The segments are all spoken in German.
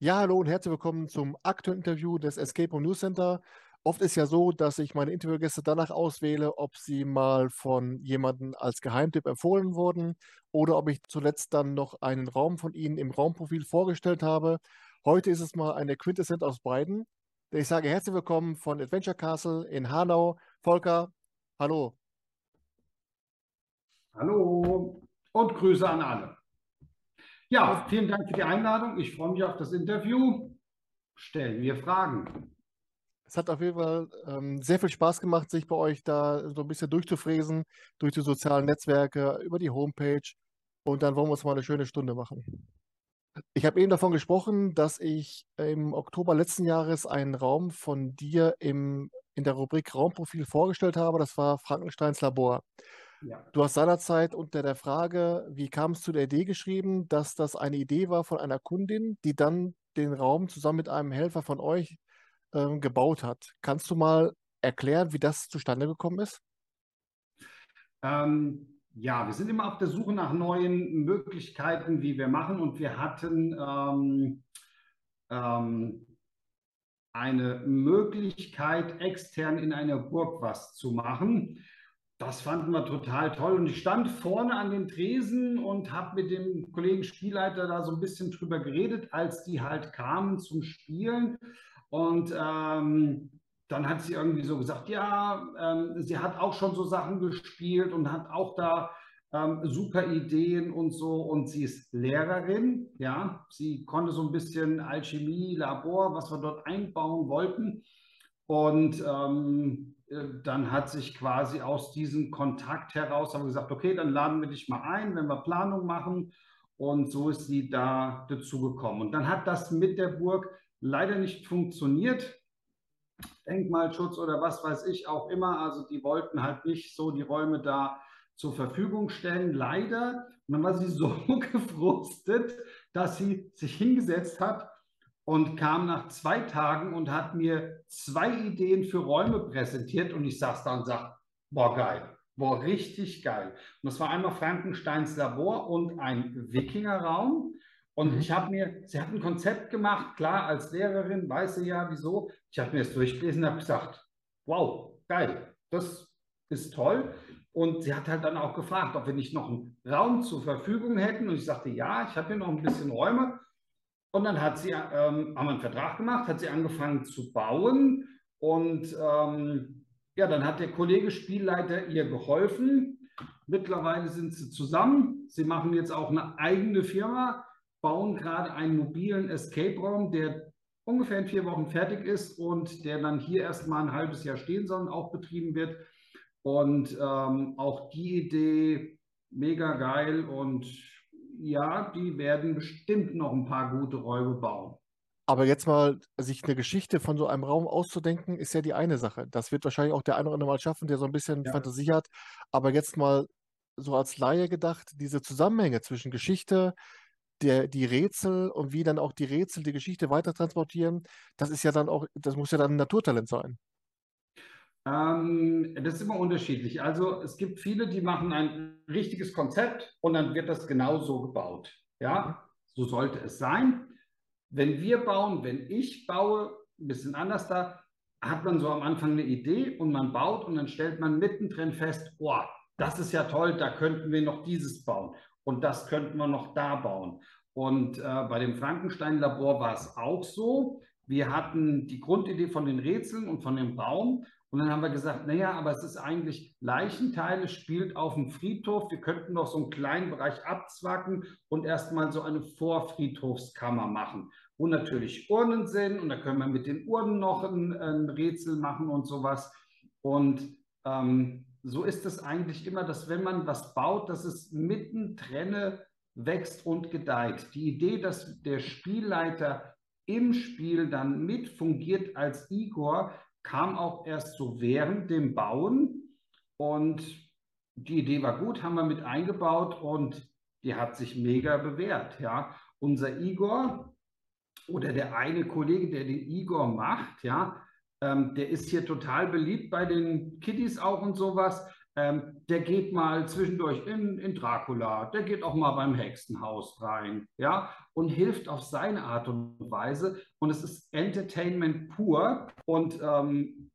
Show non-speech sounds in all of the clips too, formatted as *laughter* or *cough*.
Ja, hallo und herzlich willkommen zum aktuellen Interview des Escape Room News Center. Oft ist ja so, dass ich meine Interviewgäste danach auswähle, ob sie mal von jemandem als Geheimtipp empfohlen wurden oder ob ich zuletzt dann noch einen Raum von ihnen im Raumprofil vorgestellt habe. Heute ist es mal eine Quintessenz aus beiden. Ich sage herzlich willkommen von Adventure Castle in Hanau. Volker, hallo. Hallo und Grüße an alle. Ja, vielen Dank für die Einladung. Ich freue mich auf das Interview. Stellen wir Fragen. Es hat auf jeden Fall ähm, sehr viel Spaß gemacht, sich bei euch da so ein bisschen durchzufräsen, durch die sozialen Netzwerke, über die Homepage. Und dann wollen wir uns mal eine schöne Stunde machen. Ich habe eben davon gesprochen, dass ich im Oktober letzten Jahres einen Raum von dir im, in der Rubrik Raumprofil vorgestellt habe. Das war Frankensteins Labor. Ja. Du hast seinerzeit unter der Frage, wie kam es zu der Idee geschrieben, dass das eine Idee war von einer Kundin, die dann den Raum zusammen mit einem Helfer von euch ähm, gebaut hat. Kannst du mal erklären, wie das zustande gekommen ist? Ähm, ja, wir sind immer auf der Suche nach neuen Möglichkeiten, wie wir machen. Und wir hatten ähm, ähm eine Möglichkeit, extern in einer Burg was zu machen. Das fanden wir total toll. Und ich stand vorne an den Tresen und habe mit dem Kollegen Spielleiter da so ein bisschen drüber geredet, als die halt kamen zum Spielen. Und ähm, dann hat sie irgendwie so gesagt, ja, ähm, sie hat auch schon so Sachen gespielt und hat auch da ähm, super Ideen und so. Und sie ist Lehrerin, ja. Sie konnte so ein bisschen Alchemie, Labor, was wir dort einbauen wollten. Und ähm, äh, dann hat sich quasi aus diesem Kontakt heraus, haben wir gesagt, okay, dann laden wir dich mal ein, wenn wir Planung machen. Und so ist sie da dazu gekommen. Und dann hat das mit der Burg leider nicht funktioniert. Denkmalschutz oder was weiß ich auch immer. Also die wollten halt nicht so die Räume da zur Verfügung stellen, leider. Und dann war sie *laughs* so gefrustet, dass sie sich hingesetzt hat und kam nach zwei Tagen und hat mir zwei Ideen für Räume präsentiert und ich saß da und sag, boah, geil, boah, richtig geil. Und das war einmal Frankensteins Labor und ein Wikingerraum. Und mhm. ich habe mir, sie hat ein Konzept gemacht, klar, als Lehrerin weiß sie ja, wieso. Ich habe mir das durchgelesen und habe gesagt, wow, geil, das ist toll. Und sie hat halt dann auch gefragt, ob wir nicht noch einen Raum zur Verfügung hätten. Und ich sagte, ja, ich habe hier noch ein bisschen Räume. Und dann hat sie, ähm, haben wir einen Vertrag gemacht, hat sie angefangen zu bauen. Und ähm, ja, dann hat der Kollege Spielleiter ihr geholfen. Mittlerweile sind sie zusammen. Sie machen jetzt auch eine eigene Firma, bauen gerade einen mobilen Escape-Raum, der ungefähr in vier Wochen fertig ist und der dann hier erstmal ein halbes Jahr stehen soll und auch betrieben wird. Und ähm, auch die Idee mega geil und ja, die werden bestimmt noch ein paar gute Räume bauen. Aber jetzt mal sich eine Geschichte von so einem Raum auszudenken, ist ja die eine Sache. Das wird wahrscheinlich auch der eine oder andere mal schaffen, der so ein bisschen ja. Fantasie hat. Aber jetzt mal so als Laie gedacht, diese Zusammenhänge zwischen Geschichte, der, die Rätsel und wie dann auch die Rätsel die Geschichte weiter transportieren, das ist ja dann auch, das muss ja dann ein Naturtalent sein. Ähm, das ist immer unterschiedlich. Also es gibt viele, die machen ein richtiges Konzept und dann wird das genau so gebaut. Ja, so sollte es sein. Wenn wir bauen, wenn ich baue, ein bisschen anders da, hat man so am Anfang eine Idee und man baut und dann stellt man mittendrin fest, boah, das ist ja toll, da könnten wir noch dieses bauen und das könnten wir noch da bauen. Und äh, bei dem Frankenstein-Labor war es auch so. Wir hatten die Grundidee von den Rätseln und von dem Raum und dann haben wir gesagt, naja, aber es ist eigentlich Leichenteile, spielt auf dem Friedhof. Wir könnten noch so einen kleinen Bereich abzwacken und erstmal so eine Vorfriedhofskammer machen, wo natürlich Urnen sind und da können wir mit den Urnen noch ein, ein Rätsel machen und sowas. Und ähm, so ist es eigentlich immer, dass wenn man was baut, dass es mittendrin wächst und gedeiht. Die Idee, dass der Spielleiter im Spiel dann mit fungiert als Igor, kam auch erst so während dem Bauen und die Idee war gut, haben wir mit eingebaut und die hat sich mega bewährt. Ja. Unser Igor oder der eine Kollege, der den Igor macht, ja, ähm, der ist hier total beliebt bei den Kiddies auch und sowas. Ähm, der geht mal zwischendurch in, in Dracula, der geht auch mal beim Hexenhaus rein, ja, und hilft auf seine Art und Weise. Und es ist Entertainment pur und ähm,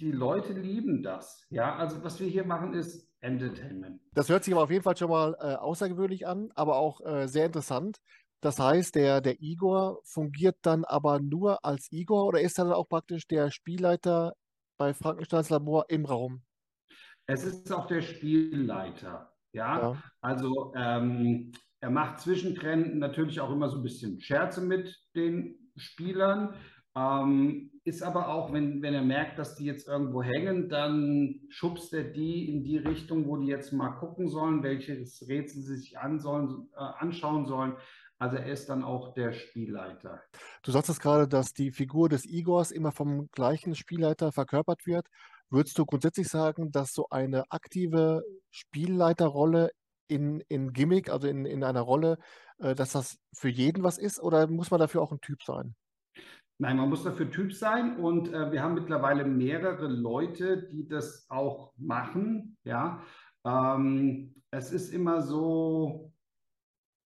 die Leute lieben das. Ja, also was wir hier machen ist Entertainment. Das hört sich aber auf jeden Fall schon mal äh, außergewöhnlich an, aber auch äh, sehr interessant. Das heißt, der, der Igor fungiert dann aber nur als Igor oder ist dann auch praktisch der Spielleiter bei Frankensteins Labor im Raum? Es ist auch der Spielleiter. Ja, ja. also ähm, er macht zwischendrin natürlich auch immer so ein bisschen Scherze mit den Spielern. Ähm, ist aber auch, wenn, wenn er merkt, dass die jetzt irgendwo hängen, dann schubst er die in die Richtung, wo die jetzt mal gucken sollen, welches Rätsel sie sich an sollen, äh, anschauen sollen. Also er ist dann auch der Spielleiter. Du sagtest gerade, dass die Figur des Igors immer vom gleichen Spielleiter verkörpert wird. Würdest du grundsätzlich sagen, dass so eine aktive Spielleiterrolle in, in Gimmick, also in, in einer Rolle, äh, dass das für jeden was ist oder muss man dafür auch ein Typ sein? Nein, man muss dafür Typ sein und äh, wir haben mittlerweile mehrere Leute, die das auch machen. Ja, ähm, es ist immer so,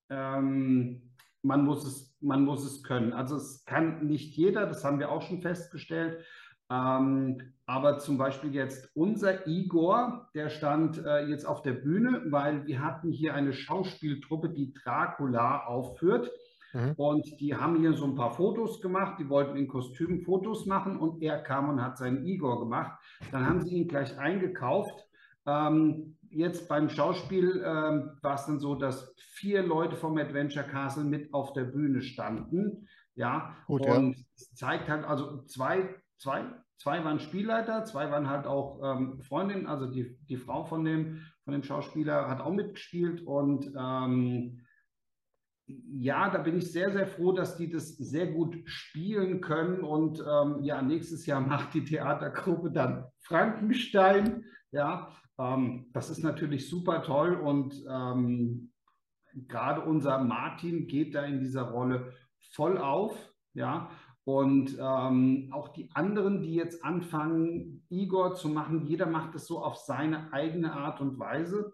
ähm, man muss es, man muss es können. Also es kann nicht jeder, das haben wir auch schon festgestellt. Ähm, aber zum Beispiel jetzt unser Igor, der stand äh, jetzt auf der Bühne, weil wir hatten hier eine Schauspieltruppe, die Dracula aufführt. Mhm. Und die haben hier so ein paar Fotos gemacht. Die wollten in Kostümen Fotos machen und er kam und hat seinen Igor gemacht. Dann haben sie ihn gleich eingekauft. Ähm, jetzt beim Schauspiel ähm, war es dann so, dass vier Leute vom Adventure Castle mit auf der Bühne standen. Ja, Gut, und ja. es zeigt halt, also zwei, zwei, zwei waren Spielleiter, zwei waren halt auch ähm, Freundinnen, also die, die Frau von dem, von dem Schauspieler hat auch mitgespielt und ähm, ja, da bin ich sehr, sehr froh, dass die das sehr gut spielen können. Und ähm, ja, nächstes Jahr macht die Theatergruppe dann Frankenstein. Ja, ähm, das ist natürlich super toll. Und ähm, gerade unser Martin geht da in dieser Rolle voll auf. Ja, und ähm, auch die anderen, die jetzt anfangen, Igor zu machen, jeder macht es so auf seine eigene Art und Weise.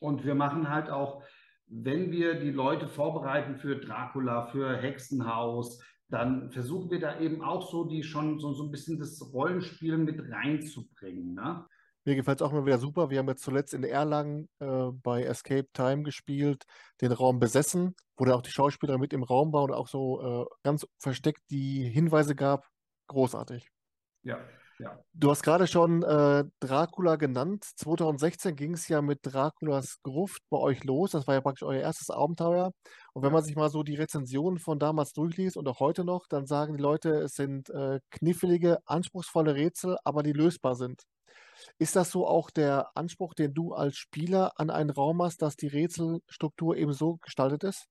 Und wir machen halt auch wenn wir die Leute vorbereiten für Dracula, für Hexenhaus, dann versuchen wir da eben auch so die schon so, so ein bisschen das Rollenspiel mit reinzubringen. Ne? Mir gefällt es auch mal wieder super. Wir haben jetzt zuletzt in Erlangen äh, bei Escape Time gespielt, den Raum besessen, wo dann auch die Schauspieler mit im Raum waren und auch so äh, ganz versteckt die Hinweise gab. Großartig. Ja, ja. Du hast gerade schon äh, Dracula genannt. 2016 ging es ja mit Draculas Gruft bei euch los. Das war ja praktisch euer erstes Abenteuer. Und wenn man sich mal so die Rezensionen von damals durchliest und auch heute noch, dann sagen die Leute, es sind äh, knifflige, anspruchsvolle Rätsel, aber die lösbar sind. Ist das so auch der Anspruch, den du als Spieler an einen Raum hast, dass die Rätselstruktur eben so gestaltet ist?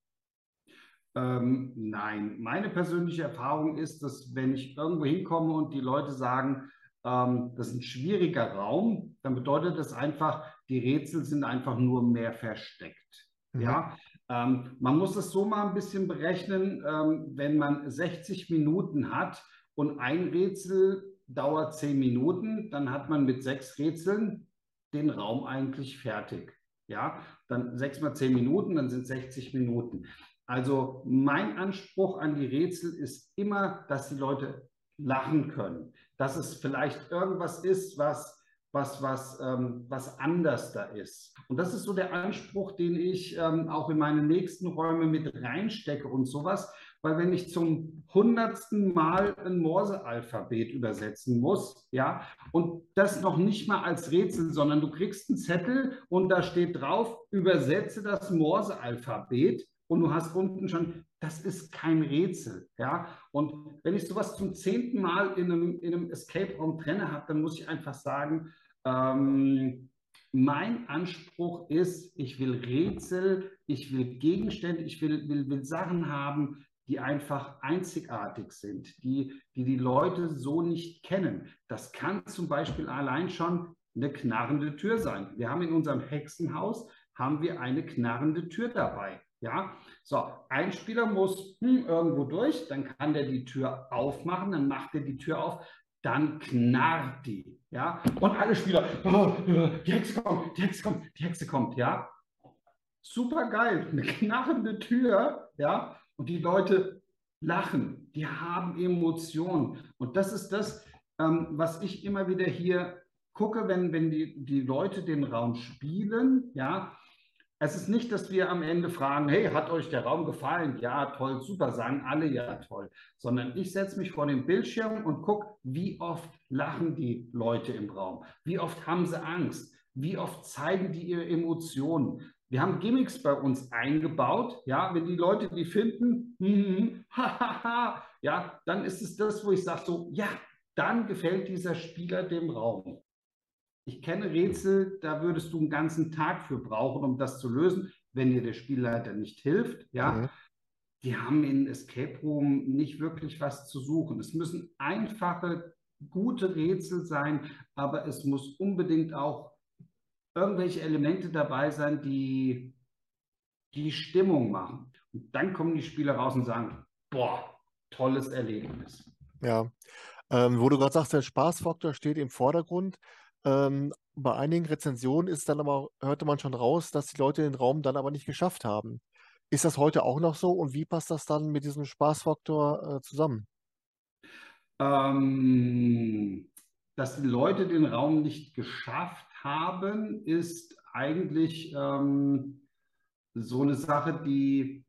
Ähm, nein, meine persönliche Erfahrung ist, dass wenn ich irgendwo hinkomme und die Leute sagen, ähm, das ist ein schwieriger Raum, dann bedeutet das einfach, die Rätsel sind einfach nur mehr versteckt. Mhm. Ja, ähm, man muss es so mal ein bisschen berechnen, ähm, wenn man 60 Minuten hat und ein Rätsel dauert 10 Minuten, dann hat man mit sechs Rätseln den Raum eigentlich fertig. Ja, dann sechs mal 10 Minuten, dann sind 60 Minuten. Also mein Anspruch an die Rätsel ist immer, dass die Leute lachen können, dass es vielleicht irgendwas ist, was was, was, ähm, was anders da ist. Und das ist so der Anspruch, den ich ähm, auch in meine nächsten Räume mit reinstecke und sowas, weil wenn ich zum hundertsten Mal ein Morse-Alphabet übersetzen muss, ja, und das noch nicht mal als Rätsel, sondern du kriegst einen Zettel und da steht drauf, übersetze das Morse-Alphabet, und du hast unten schon, das ist kein Rätsel. Ja? Und wenn ich sowas zum zehnten Mal in einem, in einem Escape-Raum trenne habe, dann muss ich einfach sagen, ähm, mein Anspruch ist, ich will Rätsel, ich will Gegenstände, ich will, will, will Sachen haben, die einfach einzigartig sind, die, die die Leute so nicht kennen. Das kann zum Beispiel allein schon eine knarrende Tür sein. Wir haben in unserem Hexenhaus haben wir eine knarrende Tür dabei. Ja, so, ein Spieler muss hm, irgendwo durch, dann kann der die Tür aufmachen, dann macht er die Tür auf, dann knarrt die. ja, und alle Spieler, oh, die Hexe kommt, die Hexe kommt, die Hexe kommt, ja. Super geil, eine knarrende Tür, ja, und die Leute lachen, die haben Emotionen. Und das ist das, ähm, was ich immer wieder hier gucke, wenn, wenn die, die Leute den Raum spielen, ja, es ist nicht, dass wir am Ende fragen, hey, hat euch der Raum gefallen? Ja, toll, super, sagen alle ja toll. Sondern ich setze mich vor den Bildschirm und gucke, wie oft lachen die Leute im Raum? Wie oft haben sie Angst? Wie oft zeigen die ihre Emotionen? Wir haben Gimmicks bei uns eingebaut. Ja, wenn die Leute die finden, *laughs* hm, ja, dann ist es das, wo ich sage so, ja, dann gefällt dieser Spieler dem Raum. Ich kenne Rätsel, da würdest du einen ganzen Tag für brauchen, um das zu lösen, wenn dir der Spielleiter nicht hilft. Ja, mhm. die haben in Escape Room nicht wirklich was zu suchen. Es müssen einfache, gute Rätsel sein, aber es muss unbedingt auch irgendwelche Elemente dabei sein, die die Stimmung machen. Und dann kommen die Spieler raus und sagen, boah, tolles Erlebnis. Ja, ähm, wo du gerade sagst, der Spaßfaktor steht im Vordergrund. Ähm, bei einigen Rezensionen ist dann aber, hörte man schon raus, dass die Leute den Raum dann aber nicht geschafft haben. Ist das heute auch noch so und wie passt das dann mit diesem Spaßfaktor äh, zusammen? Ähm, dass die Leute den Raum nicht geschafft haben, ist eigentlich ähm, so eine Sache, die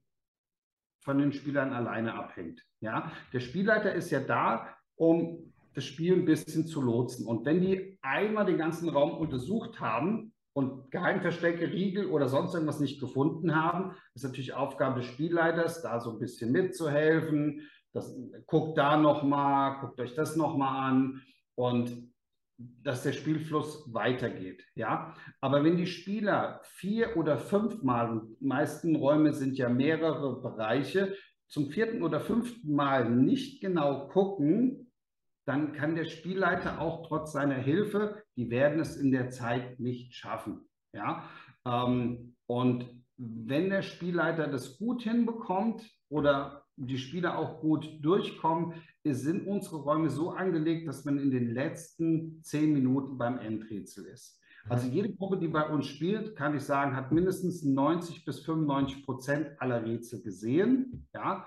von den Spielern alleine abhängt. Ja? Der Spielleiter ist ja da, um das Spiel ein bisschen zu lotsen. Und wenn die einmal den ganzen Raum untersucht haben und Geheimverstecke, Riegel oder sonst irgendwas nicht gefunden haben, ist natürlich Aufgabe des Spielleiters, da so ein bisschen mitzuhelfen. Das, guckt da nochmal, guckt euch das nochmal an und dass der Spielfluss weitergeht. Ja? Aber wenn die Spieler vier oder fünfmal, meisten Räume sind ja mehrere Bereiche, zum vierten oder fünften Mal nicht genau gucken, dann kann der Spielleiter auch trotz seiner Hilfe, die werden es in der Zeit nicht schaffen. Ja? Ähm, und wenn der Spielleiter das gut hinbekommt oder die Spieler auch gut durchkommen, sind unsere Räume so angelegt, dass man in den letzten zehn Minuten beim Endrätsel ist. Also jede Gruppe, die bei uns spielt, kann ich sagen, hat mindestens 90 bis 95 Prozent aller Rätsel gesehen. Ja?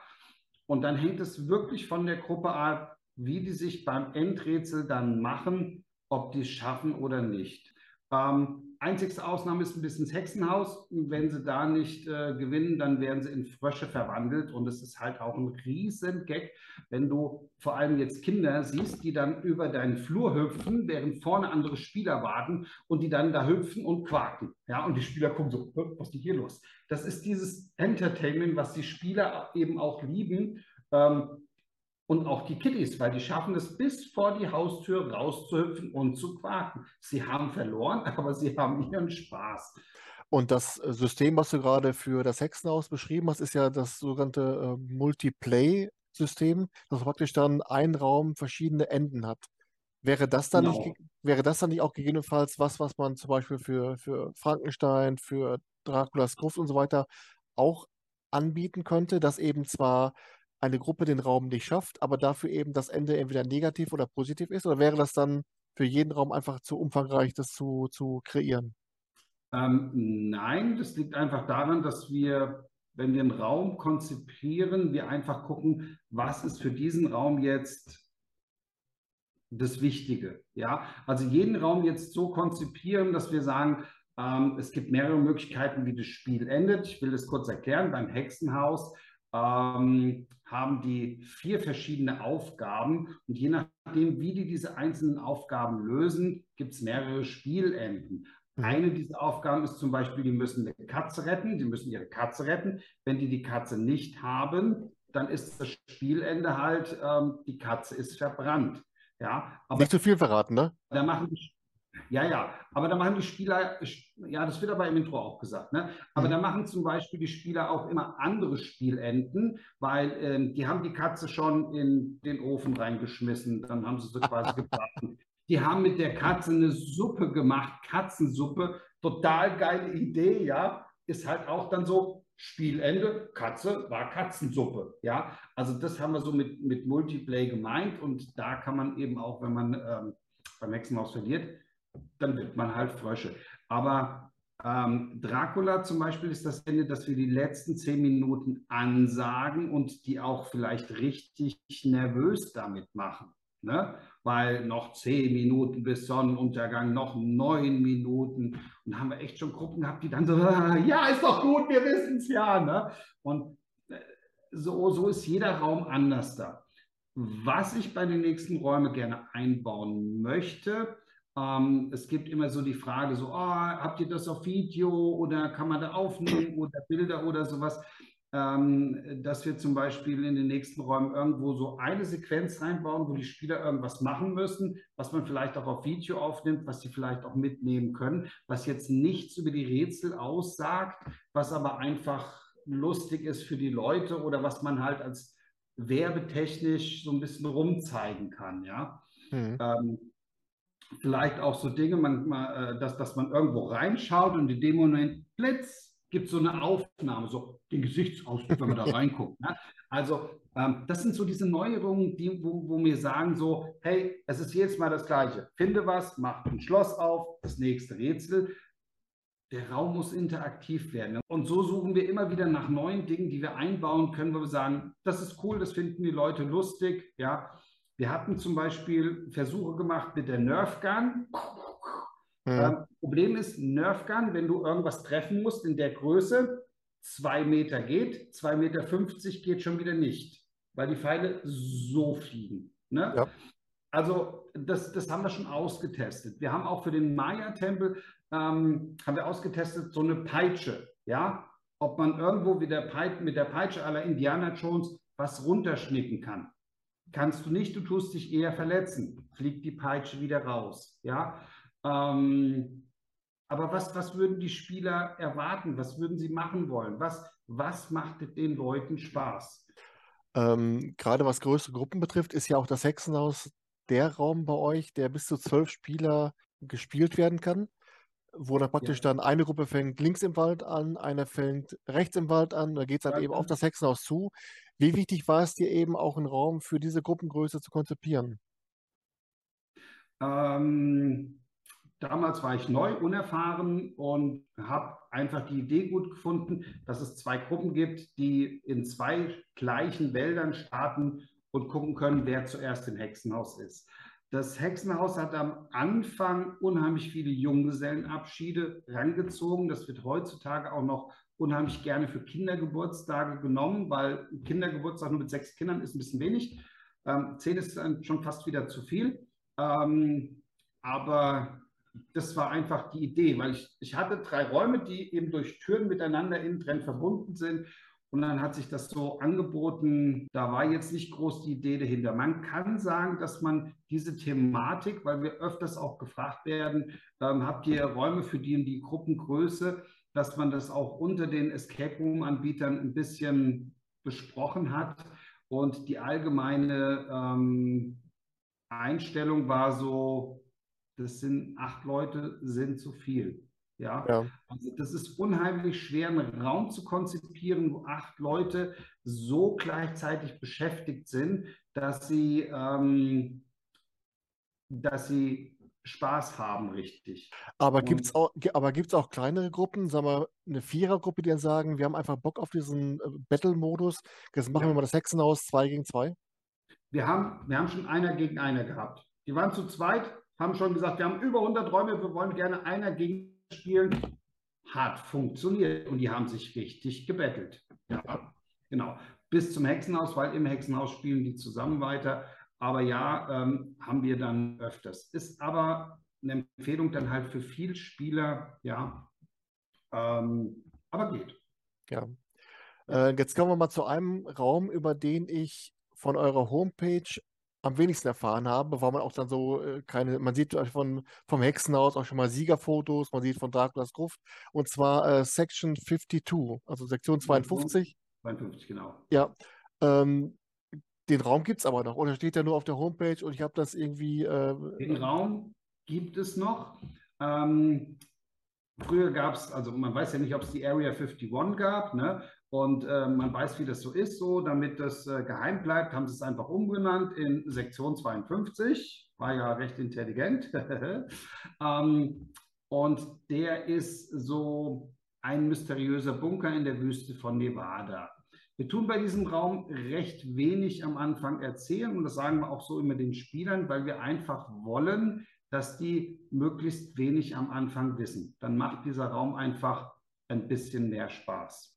Und dann hängt es wirklich von der Gruppe ab, wie die sich beim Endrätsel dann machen, ob die es schaffen oder nicht. Ähm, einzigste Ausnahme ist ein bisschen das Hexenhaus. Wenn sie da nicht äh, gewinnen, dann werden sie in Frösche verwandelt. Und es ist halt auch ein riesen Gag, wenn du vor allem jetzt Kinder siehst, die dann über deinen Flur hüpfen, während vorne andere Spieler warten und die dann da hüpfen und quaken. Ja, und die Spieler gucken so, was ist hier los? Das ist dieses Entertainment, was die Spieler eben auch lieben. Ähm, und auch die Kitties, weil die schaffen es bis vor die Haustür rauszuhüpfen und zu quaken. Sie haben verloren, *laughs* aber sie haben ihren Spaß. Und das äh, System, was du gerade für das Hexenhaus beschrieben hast, ist ja das sogenannte äh, Multiplay-System, das praktisch dann ein Raum verschiedene Enden hat. Wäre das dann genau. nicht, wäre das dann nicht auch gegebenenfalls was, was man zum Beispiel für, für Frankenstein, für Draculas Gruft und so weiter auch anbieten könnte, dass eben zwar eine Gruppe den Raum nicht schafft, aber dafür eben das Ende entweder negativ oder positiv ist? Oder wäre das dann für jeden Raum einfach zu umfangreich, das zu, zu kreieren? Ähm, nein, das liegt einfach daran, dass wir, wenn wir einen Raum konzipieren, wir einfach gucken, was ist für diesen Raum jetzt das Wichtige. Ja, also jeden Raum jetzt so konzipieren, dass wir sagen, ähm, es gibt mehrere Möglichkeiten, wie das Spiel endet. Ich will das kurz erklären. Beim Hexenhaus ähm, haben die vier verschiedene Aufgaben und je nachdem, wie die diese einzelnen Aufgaben lösen, gibt es mehrere Spielenden. Eine dieser Aufgaben ist zum Beispiel, die müssen eine Katze retten, die müssen ihre Katze retten. Wenn die die Katze nicht haben, dann ist das Spielende halt, ähm, die Katze ist verbrannt. Ja, aber nicht zu viel verraten, ne? Da machen die, ja, ja, aber da machen die Spieler, ja, das wird aber im Intro auch gesagt, ne? aber mhm. da machen zum Beispiel die Spieler auch immer andere Spielenden, weil ähm, die haben die Katze schon in den Ofen reingeschmissen, dann haben sie sie quasi *laughs* gebraten. Die haben mit der Katze eine Suppe gemacht, Katzensuppe, total geile Idee, ja, ist halt auch dann so, Spielende, Katze war Katzensuppe. Ja, also das haben wir so mit, mit Multiplay gemeint und da kann man eben auch, wenn man ähm, beim Hexenhaus verliert, dann wird man halt Frösche. Aber ähm, Dracula zum Beispiel ist das Ende, dass wir die letzten zehn Minuten ansagen und die auch vielleicht richtig nervös damit machen. Ne? Weil noch zehn Minuten bis Sonnenuntergang, noch neun Minuten. Und haben wir echt schon Gruppen gehabt, die dann so, *laughs* ja, ist doch gut, wir wissen es ja. Ne? Und äh, so, so ist jeder Raum anders da. Was ich bei den nächsten Räumen gerne einbauen möchte, ähm, es gibt immer so die Frage, so, oh, habt ihr das auf Video oder kann man da aufnehmen oder Bilder oder sowas, ähm, dass wir zum Beispiel in den nächsten Räumen irgendwo so eine Sequenz reinbauen, wo die Spieler irgendwas machen müssen, was man vielleicht auch auf Video aufnimmt, was sie vielleicht auch mitnehmen können, was jetzt nichts über die Rätsel aussagt, was aber einfach lustig ist für die Leute oder was man halt als werbetechnisch so ein bisschen rumzeigen kann, ja. Mhm. Ähm, vielleicht auch so Dinge, man, äh, dass, dass man irgendwo reinschaut und in dem Moment blitz gibt es so eine Aufnahme, so den Gesichtsausdruck, wenn man da *laughs* reinguckt. Ne? Also ähm, das sind so diese Neuerungen, die, wo, wo wir sagen so, hey, es ist jedes Mal das Gleiche. Finde was, mach ein Schloss auf, das nächste Rätsel. Der Raum muss interaktiv werden. Und so suchen wir immer wieder nach neuen Dingen, die wir einbauen können, wo wir sagen, das ist cool, das finden die Leute lustig. Ja, wir hatten zum Beispiel Versuche gemacht mit der Nerf Gun. Mhm. Ähm, Problem ist, Nerf Gun, wenn du irgendwas treffen musst in der Größe, zwei Meter geht, zwei Meter 50 geht schon wieder nicht, weil die Pfeile so fliegen. Ne? Ja. Also das, das haben wir schon ausgetestet. Wir haben auch für den Maya-Tempel ähm, haben wir ausgetestet so eine Peitsche, ja, ob man irgendwo mit der, Peitsche, mit der Peitsche aller Indiana Jones was runterschnicken kann. Kannst du nicht, du tust dich eher verletzen. Fliegt die Peitsche wieder raus, ja. Ähm, aber was, was würden die Spieler erwarten? Was würden sie machen wollen? Was, was macht den Leuten Spaß? Ähm, gerade was größere Gruppen betrifft, ist ja auch das Hexenhaus der Raum bei euch, der bis zu zwölf Spieler gespielt werden kann, wo dann praktisch ja. dann eine Gruppe fängt links im Wald an, eine fängt rechts im Wald an, da geht es dann ja. eben auf das Hexenhaus zu. Wie wichtig war es dir eben auch einen Raum für diese Gruppengröße zu konzipieren? Ähm, damals war ich neu, unerfahren und habe einfach die Idee gut gefunden, dass es zwei Gruppen gibt, die in zwei gleichen Wäldern starten und gucken können, wer zuerst im Hexenhaus ist. Das Hexenhaus hat am Anfang unheimlich viele Junggesellenabschiede rangezogen. Das wird heutzutage auch noch unheimlich gerne für Kindergeburtstage genommen, weil Kindergeburtstag nur mit sechs Kindern ist ein bisschen wenig. Ähm, zehn ist dann schon fast wieder zu viel. Ähm, aber das war einfach die Idee, weil ich, ich hatte drei Räume, die eben durch Türen miteinander innen drin verbunden sind. Und dann hat sich das so angeboten, da war jetzt nicht groß die Idee dahinter. Man kann sagen, dass man diese Thematik, weil wir öfters auch gefragt werden, ähm, habt ihr Räume für die und die Gruppengröße, dass man das auch unter den Escape Room-Anbietern ein bisschen besprochen hat. Und die allgemeine ähm, Einstellung war so, das sind acht Leute, sind zu viel. Ja? ja? Also das ist unheimlich schwer, einen Raum zu konzipieren, wo acht Leute so gleichzeitig beschäftigt sind, dass sie, ähm, dass sie Spaß haben, richtig. Aber gibt es auch, auch kleinere Gruppen, sagen wir eine Vierergruppe, die dann sagen, wir haben einfach Bock auf diesen äh, Battle-Modus, jetzt machen ja. wir mal das Hexenhaus zwei gegen zwei? Wir haben, wir haben schon einer gegen einer gehabt. Die waren zu zweit, haben schon gesagt, wir haben über 100 Räume, wir wollen gerne einer gegen spielen. Hat funktioniert und die haben sich richtig gebettelt. Ja, genau. Bis zum Hexenhaus, weil im Hexenhaus spielen die zusammen weiter. Aber ja, ähm, haben wir dann öfters. Ist aber eine Empfehlung dann halt für viel Spieler, ja. Ähm, aber geht. Ja. Äh, jetzt kommen wir mal zu einem Raum, über den ich von eurer Homepage am wenigsten erfahren habe, weil man auch dann so äh, keine, man sieht von, vom Hexenhaus auch schon mal Siegerfotos, man sieht von Draculas Gruft und zwar äh, Section 52, also Sektion 52. 52, genau. Ja, ähm, den Raum gibt es aber noch, oder steht ja nur auf der Homepage und ich habe das irgendwie. Äh, den Raum gibt es noch. Ähm, früher gab es, also man weiß ja nicht, ob es die Area 51 gab, ne? Und äh, man weiß, wie das so ist, so, damit das äh, geheim bleibt, haben sie es einfach umgenannt in Sektion 52. War ja recht intelligent. *laughs* ähm, und der ist so ein mysteriöser Bunker in der Wüste von Nevada. Wir tun bei diesem Raum recht wenig am Anfang erzählen und das sagen wir auch so immer den Spielern, weil wir einfach wollen, dass die möglichst wenig am Anfang wissen. Dann macht dieser Raum einfach ein bisschen mehr Spaß.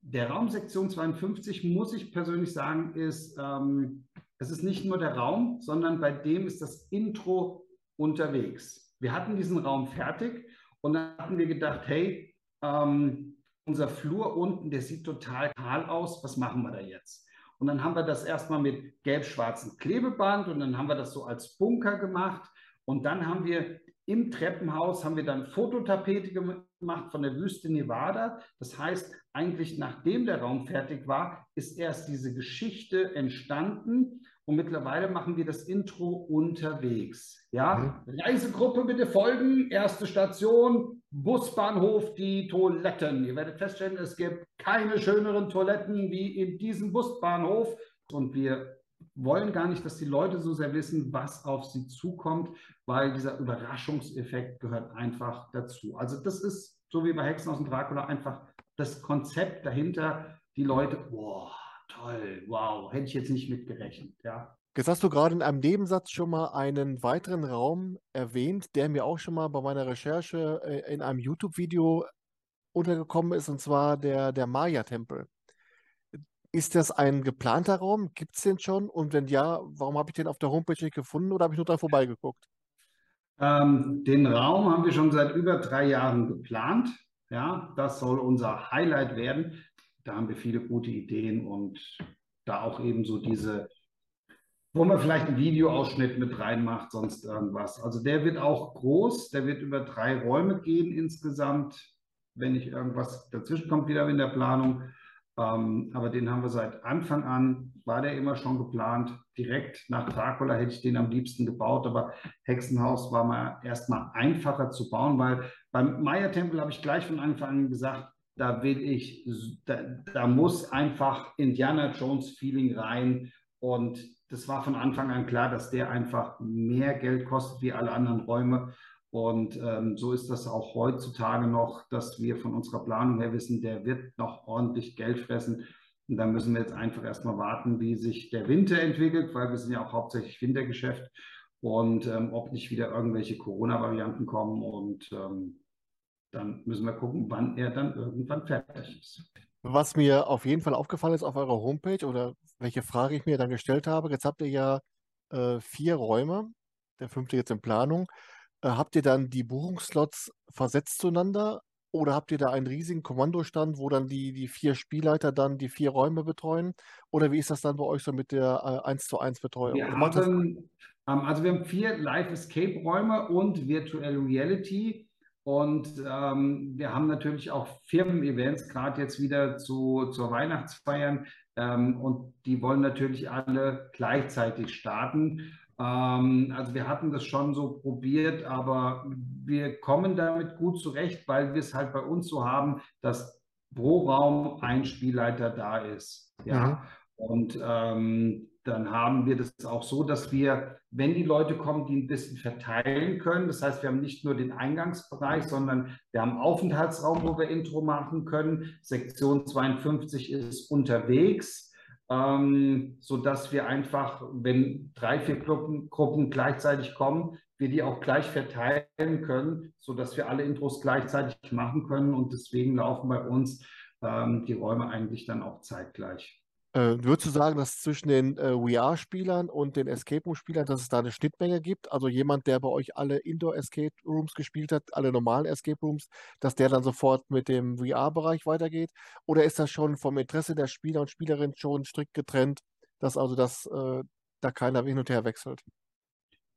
Der Raum Sektion 52, muss ich persönlich sagen, ist, ähm, es ist nicht nur der Raum, sondern bei dem ist das Intro unterwegs. Wir hatten diesen Raum fertig und dann hatten wir gedacht, hey, ähm, unser Flur unten, der sieht total kahl aus, was machen wir da jetzt? Und dann haben wir das erstmal mit gelb-schwarzem Klebeband und dann haben wir das so als Bunker gemacht und dann haben wir im Treppenhaus haben wir dann Fototapete gemacht von der Wüste Nevada. Das heißt, eigentlich nachdem der Raum fertig war, ist erst diese Geschichte entstanden und mittlerweile machen wir das Intro unterwegs. Ja, mhm. Reisegruppe bitte folgen. Erste Station, Busbahnhof, die Toiletten. Ihr werdet feststellen, es gibt keine schöneren Toiletten wie in diesem Busbahnhof. Und wir wollen gar nicht, dass die Leute so sehr wissen, was auf sie zukommt, weil dieser Überraschungseffekt gehört einfach dazu. Also das ist, so wie bei Hexen aus dem Dracula, einfach das Konzept dahinter. Die Leute, boah, toll, wow, hätte ich jetzt nicht mitgerechnet, ja. Jetzt hast du gerade in einem Nebensatz schon mal einen weiteren Raum erwähnt, der mir auch schon mal bei meiner Recherche äh, in einem YouTube-Video untergekommen ist, und zwar der, der Maya-Tempel. Ist das ein geplanter Raum? Gibt es den schon? Und wenn ja, warum habe ich den auf der Homepage nicht gefunden oder habe ich nur da vorbeigeguckt? Ähm, den Raum haben wir schon seit über drei Jahren geplant. Ja, das soll unser Highlight werden. Da haben wir viele gute Ideen und da auch eben so diese wo man vielleicht einen Videoausschnitt mit reinmacht, sonst irgendwas. Also der wird auch groß, der wird über drei Räume gehen insgesamt, wenn nicht irgendwas dazwischen kommt wieder in der Planung. Ähm, aber den haben wir seit Anfang an, war der immer schon geplant. Direkt nach Dracula hätte ich den am liebsten gebaut, aber Hexenhaus war mal erstmal einfacher zu bauen, weil beim Maya-Tempel habe ich gleich von Anfang an gesagt, da will ich, da, da muss einfach Indiana Jones Feeling rein und das war von Anfang an klar, dass der einfach mehr Geld kostet wie alle anderen Räume. Und ähm, so ist das auch heutzutage noch, dass wir von unserer Planung her wissen, der wird noch ordentlich Geld fressen. Und da müssen wir jetzt einfach erstmal warten, wie sich der Winter entwickelt, weil wir sind ja auch hauptsächlich Wintergeschäft und ähm, ob nicht wieder irgendwelche Corona-Varianten kommen. Und ähm, dann müssen wir gucken, wann er dann irgendwann fertig ist. Was mir auf jeden Fall aufgefallen ist auf eurer Homepage oder welche Frage ich mir dann gestellt habe, jetzt habt ihr ja äh, vier Räume, der fünfte jetzt in Planung. Äh, habt ihr dann die Buchungsslots versetzt zueinander oder habt ihr da einen riesigen Kommandostand, wo dann die, die vier Spielleiter dann die vier Räume betreuen? Oder wie ist das dann bei euch so mit der äh, 1 zu 1 Betreuung? Wir haben, ähm, also wir haben vier Live-Escape-Räume und Virtual Reality. Und ähm, wir haben natürlich auch Firmen-Events, gerade jetzt wieder zu, zur Weihnachtsfeiern. Ähm, und die wollen natürlich alle gleichzeitig starten. Ähm, also wir hatten das schon so probiert, aber wir kommen damit gut zurecht, weil wir es halt bei uns so haben, dass pro Raum ein Spielleiter da ist. Ja. Mhm. Und ähm, dann haben wir das auch so, dass wir, wenn die Leute kommen, die ein bisschen verteilen können. Das heißt, wir haben nicht nur den Eingangsbereich, sondern wir haben Aufenthaltsraum, wo wir Intro machen können. Sektion 52 ist unterwegs, ähm, sodass wir einfach, wenn drei, vier Gruppen, Gruppen gleichzeitig kommen, wir die auch gleich verteilen können, sodass wir alle Intros gleichzeitig machen können. Und deswegen laufen bei uns ähm, die Räume eigentlich dann auch zeitgleich. Äh, würdest du sagen, dass zwischen den äh, VR-Spielern und den Escape Room-Spielern, dass es da eine Schnittmenge gibt? Also jemand, der bei euch alle Indoor-Escape Rooms gespielt hat, alle normalen Escape Rooms, dass der dann sofort mit dem VR-Bereich weitergeht? Oder ist das schon vom Interesse der Spieler und Spielerinnen schon strikt getrennt, dass also das, äh, da keiner hin und her wechselt?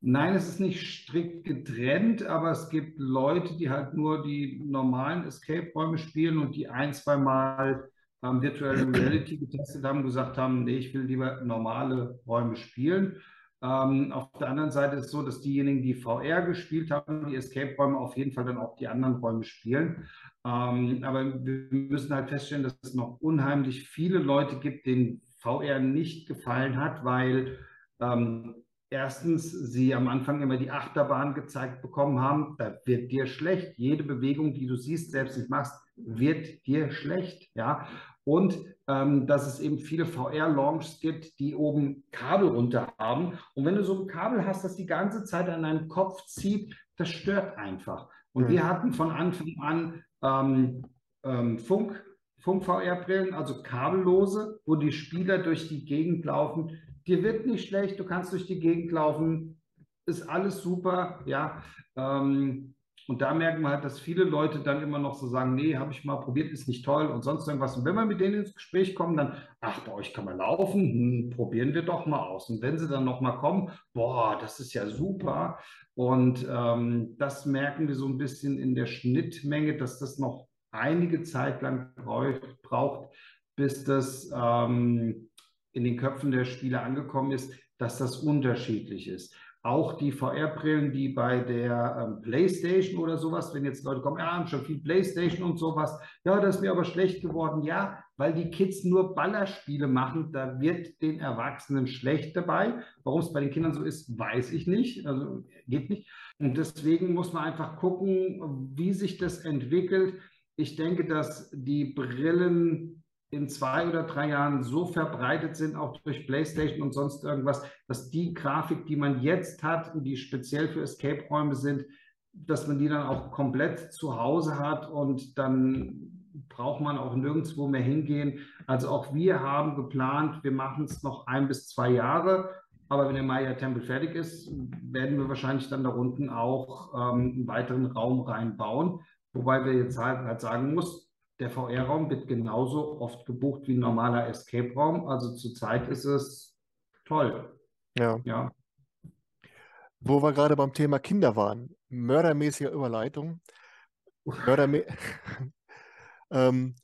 Nein, es ist nicht strikt getrennt, aber es gibt Leute, die halt nur die normalen Escape-Räume spielen und die ein, zwei Mal haben Virtual Reality getestet haben, gesagt haben, nee, ich will lieber normale Räume spielen. Ähm, auf der anderen Seite ist es so, dass diejenigen, die VR gespielt haben, die Escape-Räume auf jeden Fall dann auch die anderen Räume spielen. Ähm, aber wir müssen halt feststellen, dass es noch unheimlich viele Leute gibt, denen VR nicht gefallen hat, weil ähm, erstens sie am Anfang immer die Achterbahn gezeigt bekommen haben. Da wird dir schlecht. Jede Bewegung, die du siehst, selbst nicht machst, wird dir schlecht. Ja, und ähm, dass es eben viele VR-Launches gibt, die oben Kabel runter haben. Und wenn du so ein Kabel hast, das die ganze Zeit an deinem Kopf zieht, das stört einfach. Und mhm. wir hatten von Anfang an ähm, ähm, Funk, Funk-VR-Brillen, also kabellose, wo die Spieler durch die Gegend laufen. Dir wird nicht schlecht, du kannst durch die Gegend laufen, ist alles super, ja. Ähm, und da merken wir halt, dass viele Leute dann immer noch so sagen, nee, habe ich mal probiert, ist nicht toll und sonst irgendwas. Und wenn wir mit denen ins Gespräch kommen, dann, ach, bei euch kann man laufen, hm, probieren wir doch mal aus. Und wenn sie dann noch mal kommen, boah, das ist ja super. Und ähm, das merken wir so ein bisschen in der Schnittmenge, dass das noch einige Zeit lang braucht, bis das ähm, in den Köpfen der Spieler angekommen ist, dass das unterschiedlich ist auch die VR-Brillen, die bei der ähm, PlayStation oder sowas, wenn jetzt Leute kommen, ja, haben schon viel PlayStation und sowas, ja, das ist mir aber schlecht geworden. Ja, weil die Kids nur Ballerspiele machen, da wird den Erwachsenen schlecht dabei. Warum es bei den Kindern so ist, weiß ich nicht. Also geht nicht. Und deswegen muss man einfach gucken, wie sich das entwickelt. Ich denke, dass die Brillen in zwei oder drei Jahren so verbreitet sind, auch durch PlayStation und sonst irgendwas, dass die Grafik, die man jetzt hat und die speziell für Escape-Räume sind, dass man die dann auch komplett zu Hause hat und dann braucht man auch nirgendwo mehr hingehen. Also auch wir haben geplant, wir machen es noch ein bis zwei Jahre. Aber wenn der Maya-Tempel fertig ist, werden wir wahrscheinlich dann da unten auch ähm, einen weiteren Raum reinbauen. Wobei wir jetzt halt, halt sagen muss, der VR-Raum wird genauso oft gebucht wie ein normaler Escape-Raum. Also zurzeit ist es toll. Ja. ja. Wo wir gerade beim Thema Kinder waren, mördermäßige Überleitung. Mördermä *laughs* ähm,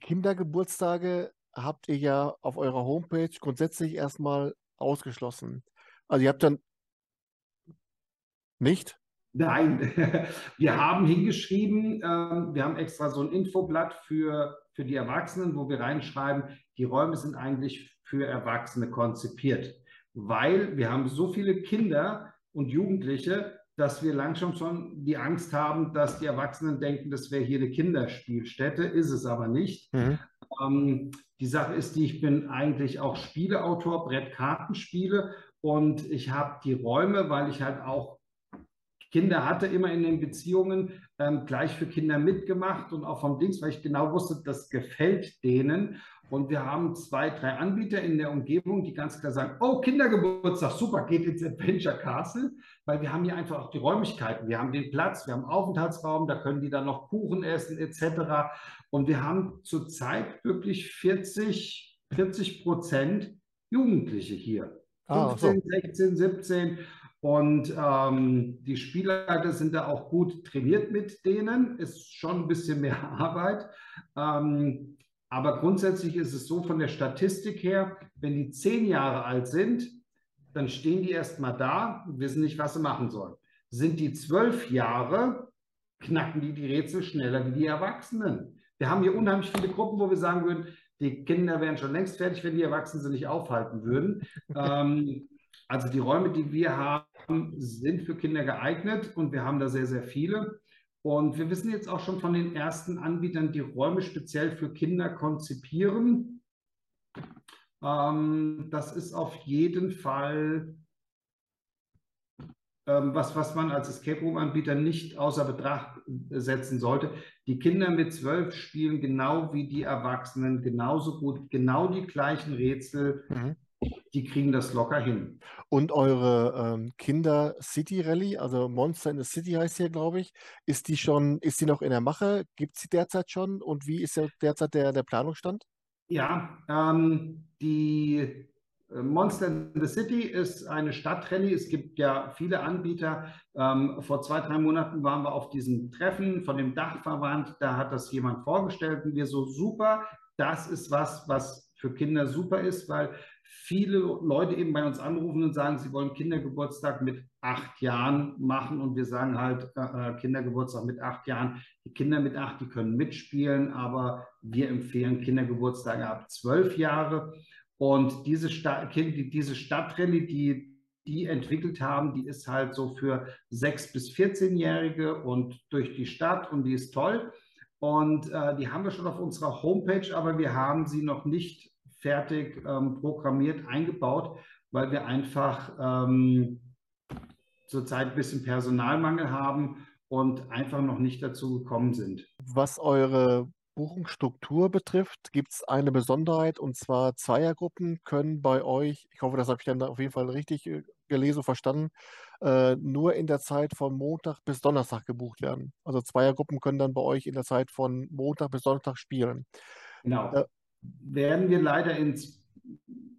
Kindergeburtstage habt ihr ja auf eurer Homepage grundsätzlich erstmal ausgeschlossen. Also ihr habt dann nicht? Nein, *laughs* wir haben hingeschrieben, äh, wir haben extra so ein Infoblatt für, für die Erwachsenen, wo wir reinschreiben, die Räume sind eigentlich für Erwachsene konzipiert, weil wir haben so viele Kinder und Jugendliche, dass wir langsam schon die Angst haben, dass die Erwachsenen denken, das wäre hier eine Kinderspielstätte, ist es aber nicht. Mhm. Ähm, die Sache ist die, ich bin eigentlich auch Spieleautor, Brettkartenspiele und ich habe die Räume, weil ich halt auch Kinder hatte, immer in den Beziehungen ähm, gleich für Kinder mitgemacht und auch vom Dings, weil ich genau wusste, das gefällt denen. Und wir haben zwei, drei Anbieter in der Umgebung, die ganz klar sagen, oh, Kindergeburtstag, super, geht ins Adventure Castle, weil wir haben hier einfach auch die Räumlichkeiten. Wir haben den Platz, wir haben Aufenthaltsraum, da können die dann noch Kuchen essen etc. Und wir haben zurzeit wirklich 40, 40 Prozent Jugendliche hier. 15, ah, so. 16, 17. Und ähm, die Spielleiter sind da auch gut trainiert mit denen. Ist schon ein bisschen mehr *laughs* Arbeit. Ähm, aber grundsätzlich ist es so von der Statistik her, wenn die zehn Jahre alt sind, dann stehen die erstmal da und wissen nicht, was sie machen sollen. Sind die zwölf Jahre, knacken die die Rätsel schneller wie die Erwachsenen. Wir haben hier unheimlich viele Gruppen, wo wir sagen würden, die Kinder wären schon längst fertig, wenn die Erwachsenen sie nicht aufhalten würden. *laughs* ähm, also die Räume, die wir haben, sind für Kinder geeignet und wir haben da sehr, sehr viele. Und wir wissen jetzt auch schon von den ersten Anbietern, die Räume speziell für Kinder konzipieren. Ähm, das ist auf jeden Fall ähm, was, was man als Escape Room-Anbieter nicht außer Betracht setzen sollte. Die Kinder mit zwölf spielen genau wie die Erwachsenen genauso gut, genau die gleichen Rätsel. Mhm die kriegen das locker hin. Und eure ähm, Kinder City Rally, also Monster in the City heißt hier, glaube ich, ist die schon, ist die noch in der Mache? Gibt es sie derzeit schon? Und wie ist derzeit der, der Planungsstand? Ja, ähm, die äh, Monster in the City ist eine Stadtrallye. Es gibt ja viele Anbieter. Ähm, vor zwei, drei Monaten waren wir auf diesem Treffen von dem Dachverband. Da hat das jemand vorgestellt und wir so super. Das ist was, was für Kinder super ist, weil viele Leute eben bei uns anrufen und sagen, sie wollen Kindergeburtstag mit acht Jahren machen und wir sagen halt äh, äh Kindergeburtstag mit acht Jahren. Die Kinder mit acht, die können mitspielen, aber wir empfehlen Kindergeburtstage ab zwölf Jahre. Und diese, Sta diese Stadtrallye, die die entwickelt haben, die ist halt so für sechs bis 14-Jährige und durch die Stadt und die ist toll. Und äh, die haben wir schon auf unserer Homepage, aber wir haben sie noch nicht fertig ähm, programmiert, eingebaut, weil wir einfach ähm, zurzeit ein bisschen Personalmangel haben und einfach noch nicht dazu gekommen sind. Was eure Buchungsstruktur betrifft, gibt es eine Besonderheit und zwar Zweiergruppen können bei euch, ich hoffe, das habe ich dann auf jeden Fall richtig äh, gelesen, verstanden, äh, nur in der Zeit von Montag bis Donnerstag gebucht werden. Also Zweiergruppen können dann bei euch in der Zeit von Montag bis Donnerstag spielen. Genau. Äh, werden wir leider in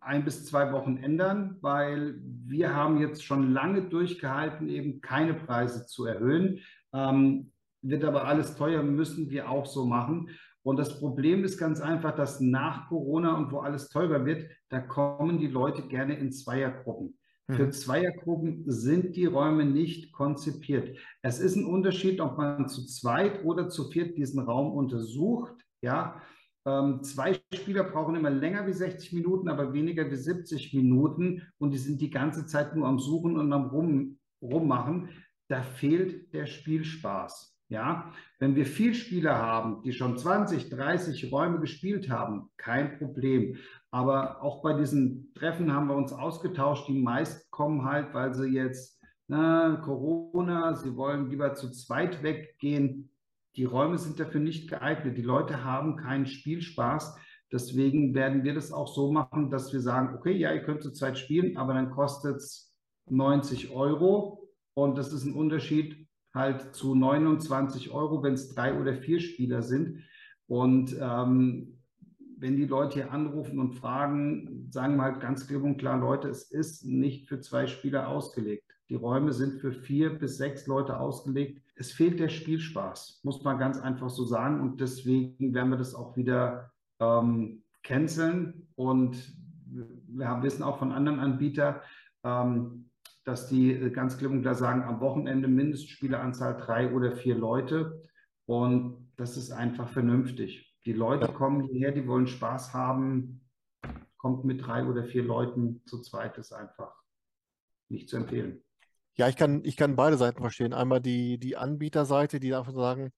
ein bis zwei Wochen ändern, weil wir haben jetzt schon lange durchgehalten, eben keine Preise zu erhöhen. Ähm, wird aber alles teuer, müssen wir auch so machen. Und das Problem ist ganz einfach, dass nach Corona und wo alles teurer wird, da kommen die Leute gerne in Zweiergruppen. Mhm. Für Zweiergruppen sind die Räume nicht konzipiert. Es ist ein Unterschied, ob man zu zweit oder zu viert diesen Raum untersucht. Ja, ähm, zwei Spieler brauchen immer länger wie 60 Minuten, aber weniger wie 70 Minuten und die sind die ganze Zeit nur am Suchen und am Rum, Rummachen. Da fehlt der Spielspaß. Ja, wenn wir viel Spieler haben, die schon 20, 30 Räume gespielt haben, kein Problem. Aber auch bei diesen Treffen haben wir uns ausgetauscht. Die meisten kommen halt, weil sie jetzt na, Corona, sie wollen lieber zu zweit weggehen. Die Räume sind dafür nicht geeignet. Die Leute haben keinen Spielspaß. Deswegen werden wir das auch so machen, dass wir sagen, okay, ja, ihr könnt zu zweit spielen, aber dann kostet es 90 Euro. Und das ist ein Unterschied, halt zu 29 Euro, wenn es drei oder vier Spieler sind. Und ähm, wenn die Leute hier anrufen und fragen, sagen wir halt ganz klipp und klar, Leute, es ist nicht für zwei Spieler ausgelegt. Die Räume sind für vier bis sechs Leute ausgelegt. Es fehlt der Spielspaß, muss man ganz einfach so sagen. Und deswegen werden wir das auch wieder ähm, canceln. Und wir haben, wissen auch von anderen Anbietern, ähm, dass die äh, ganz klipp und klar sagen, am Wochenende Mindestspieleranzahl drei oder vier Leute. Und das ist einfach vernünftig. Die Leute kommen hierher, die wollen Spaß haben. Kommt mit drei oder vier Leuten zu zweit, ist einfach nicht zu empfehlen. Ja, ich kann, ich kann beide Seiten verstehen. Einmal die, die Anbieterseite, die dafür sagen,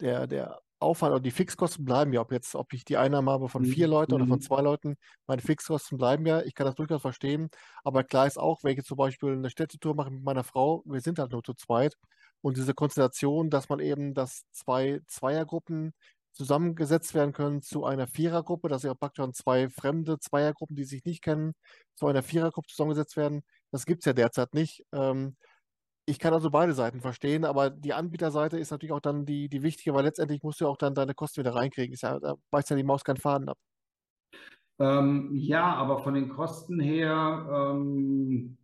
der, der Aufwand oder die Fixkosten bleiben ja, ob jetzt, ob ich die Einnahme habe von vier mhm. Leuten oder von mhm. zwei Leuten, meine Fixkosten bleiben ja. Ich kann das durchaus verstehen. Aber klar ist auch, wenn ich jetzt zum Beispiel eine Städtetour mache mit meiner Frau, wir sind halt nur zu zweit. Und diese Konstellation, dass man eben, dass zwei Zweiergruppen zusammengesetzt werden können zu einer Vierergruppe, dass ja praktisch zwei fremde Zweiergruppen, die sich nicht kennen, zu einer Vierergruppe zusammengesetzt werden, das gibt es ja derzeit nicht. Ähm, ich kann also beide Seiten verstehen, aber die Anbieterseite ist natürlich auch dann die, die wichtige, weil letztendlich musst du auch dann deine Kosten wieder reinkriegen. Ist ja, da beißt ja die Maus keinen Faden ab. Ähm, ja, aber von den Kosten her, ähm,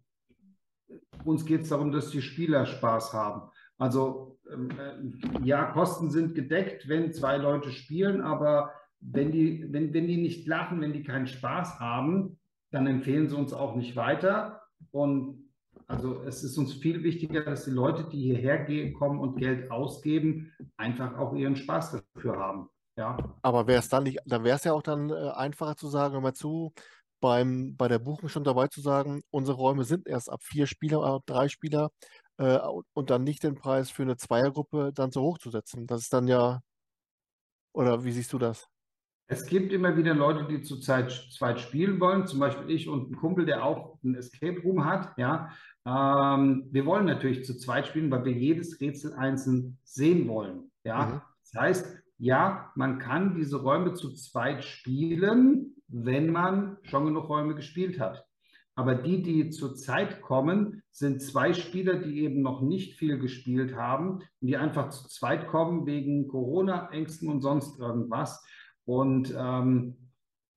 uns geht es darum, dass die Spieler Spaß haben. Also ähm, äh, ja, Kosten sind gedeckt, wenn zwei Leute spielen, aber wenn die, wenn, wenn die nicht lachen, wenn die keinen Spaß haben, dann empfehlen sie uns auch nicht weiter. Und also es ist uns viel wichtiger, dass die Leute, die hierher gehen, kommen und Geld ausgeben, einfach auch ihren Spaß dafür haben. Ja. Aber wäre es dann nicht, dann wäre es ja auch dann äh, einfacher zu sagen, mal zu, beim, bei der Buchung schon dabei zu sagen, unsere Räume sind erst ab vier Spieler, ab drei Spieler äh, und dann nicht den Preis für eine Zweiergruppe dann so hoch zu setzen. Das ist dann ja, oder wie siehst du das? Es gibt immer wieder Leute, die zu zweit spielen wollen, zum Beispiel ich und ein Kumpel, der auch ein Escape Room hat. Ja, ähm, wir wollen natürlich zu zweit spielen, weil wir jedes Rätsel einzeln sehen wollen. Ja, mhm. das heißt, ja, man kann diese Räume zu zweit spielen, wenn man schon genug Räume gespielt hat. Aber die, die zur Zeit kommen, sind zwei Spieler, die eben noch nicht viel gespielt haben und die einfach zu zweit kommen wegen Corona-Ängsten und sonst irgendwas. Und ähm,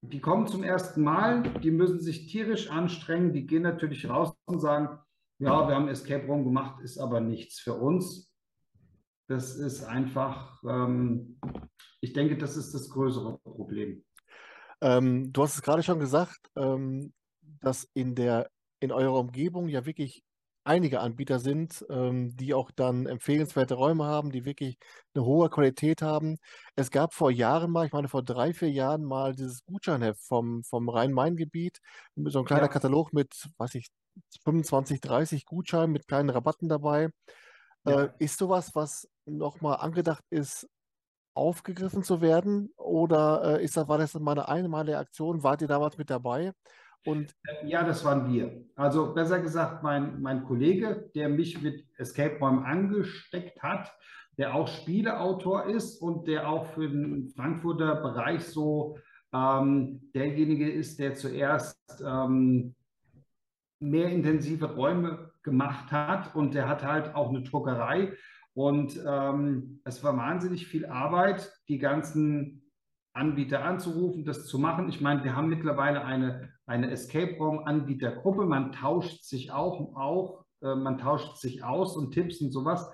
die kommen zum ersten Mal, die müssen sich tierisch anstrengen, die gehen natürlich raus und sagen, ja, wir haben Escape Room gemacht, ist aber nichts für uns. Das ist einfach, ähm, ich denke, das ist das größere Problem. Ähm, du hast es gerade schon gesagt, ähm, dass in der in eurer Umgebung ja wirklich einige Anbieter sind, ähm, die auch dann empfehlenswerte Räume haben, die wirklich eine hohe Qualität haben. Es gab vor Jahren mal, ich meine vor drei, vier Jahren mal dieses Gutscheinheft vom, vom Rhein-Main-Gebiet, so ein kleiner Ja. Katalog mit, weiß ich, 25, 30 Gutscheinen mit kleinen Rabatten dabei. Äh, Ja. ist sowas, was nochmal angedacht ist, aufgegriffen zu werden? Oder äh, ist das, war das mal eine einmalige Aktion? Wart ihr damals mit dabei? Und Ja, das waren wir. Also besser gesagt, mein, mein Kollege, der mich mit Escape Room angesteckt hat, der auch Spieleautor ist und der auch für den Frankfurter Bereich so ähm, derjenige ist, der zuerst ähm, mehr intensive Räume gemacht hat und der hat halt auch eine Druckerei und ähm, es war wahnsinnig viel Arbeit, die ganzen Anbieter anzurufen, das zu machen. Ich meine, wir haben mittlerweile eine, eine Escape Room Anbietergruppe, man tauscht sich auch, auch äh, man tauscht sich aus und Tipps und sowas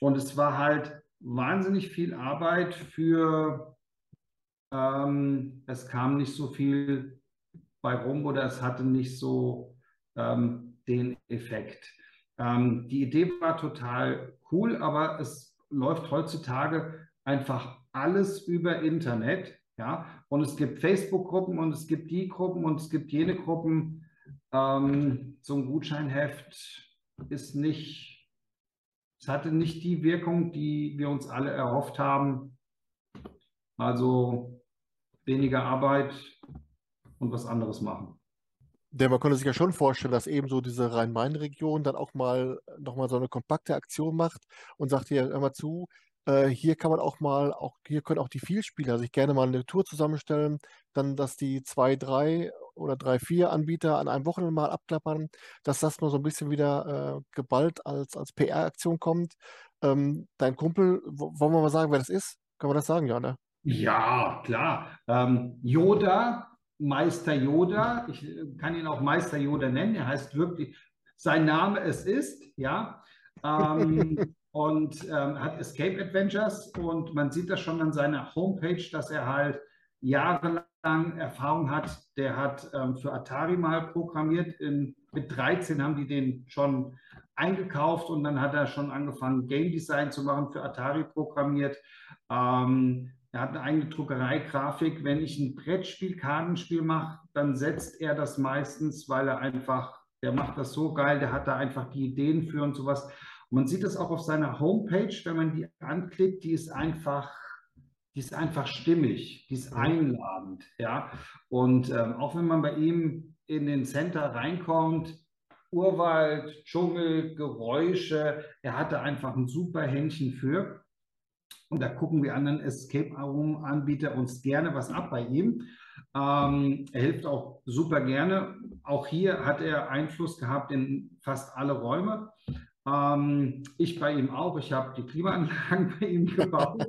und es war halt wahnsinnig viel Arbeit für, ähm, es kam nicht so viel bei rum oder es hatte nicht so ähm, den Effekt. Ähm, die Idee war total cool, aber es läuft heutzutage einfach alles über Internet. Ja, und es gibt Facebook-Gruppen und es gibt die Gruppen und es gibt jene Gruppen. Ähm, so ein Gutscheinheft ist nicht, es hatte nicht die Wirkung, die wir uns alle erhofft haben. Also weniger Arbeit und was anderes machen. Denn man konnte sich ja schon vorstellen, dass eben so diese Rhein-Main-Region dann auch mal nochmal so eine kompakte Aktion macht und sagt hier immer zu, äh, hier kann man auch mal, auch hier können auch die Vielspieler sich gerne mal eine Tour zusammenstellen, dann, dass die zwei, drei oder drei, vier Anbieter an einem Wochenende mal abklappern, dass das mal so ein bisschen wieder äh, geballt als, als PR-Aktion kommt. Ähm, dein Kumpel, wo- wollen wir mal sagen, wer das ist? Kann man das sagen, ja, ne? Ja, klar. Ähm, Yoda, Meister Yoda, ich äh, kann ihn auch Meister Yoda nennen, er heißt wirklich, sein Name es ist, ja. *laughs* Ähm, und ähm, hat Escape Adventures und man sieht das schon an seiner Homepage, dass er halt jahrelang Erfahrung hat. Der hat ähm, für Atari mal programmiert. In, mit 13 haben die den schon eingekauft und dann hat er schon angefangen, Game Design zu machen, für Atari programmiert. Ähm, er hat eine eigene Druckerei-Grafik. Wenn ich ein Brettspiel, Kartenspiel mache, dann setzt er das meistens, weil er einfach, der macht das so geil, der hat da einfach die Ideen für und sowas. Und man sieht das auch auf seiner Homepage, wenn man die anklickt, die ist einfach, die ist einfach stimmig, die ist einladend, ja. Und ähm, auch wenn man bei ihm in den Center reinkommt, Urwald, Dschungel, Geräusche, er hatte einfach ein super Händchen für. Und da gucken die anderen Escape Room Anbieter uns gerne was ab bei ihm. Ähm, er hilft auch super gerne. Auch hier hat er Einfluss gehabt in fast alle Räume. Ähm, ich bei ihm auch. Ich habe die Klimaanlagen *laughs* bei ihm gebaut.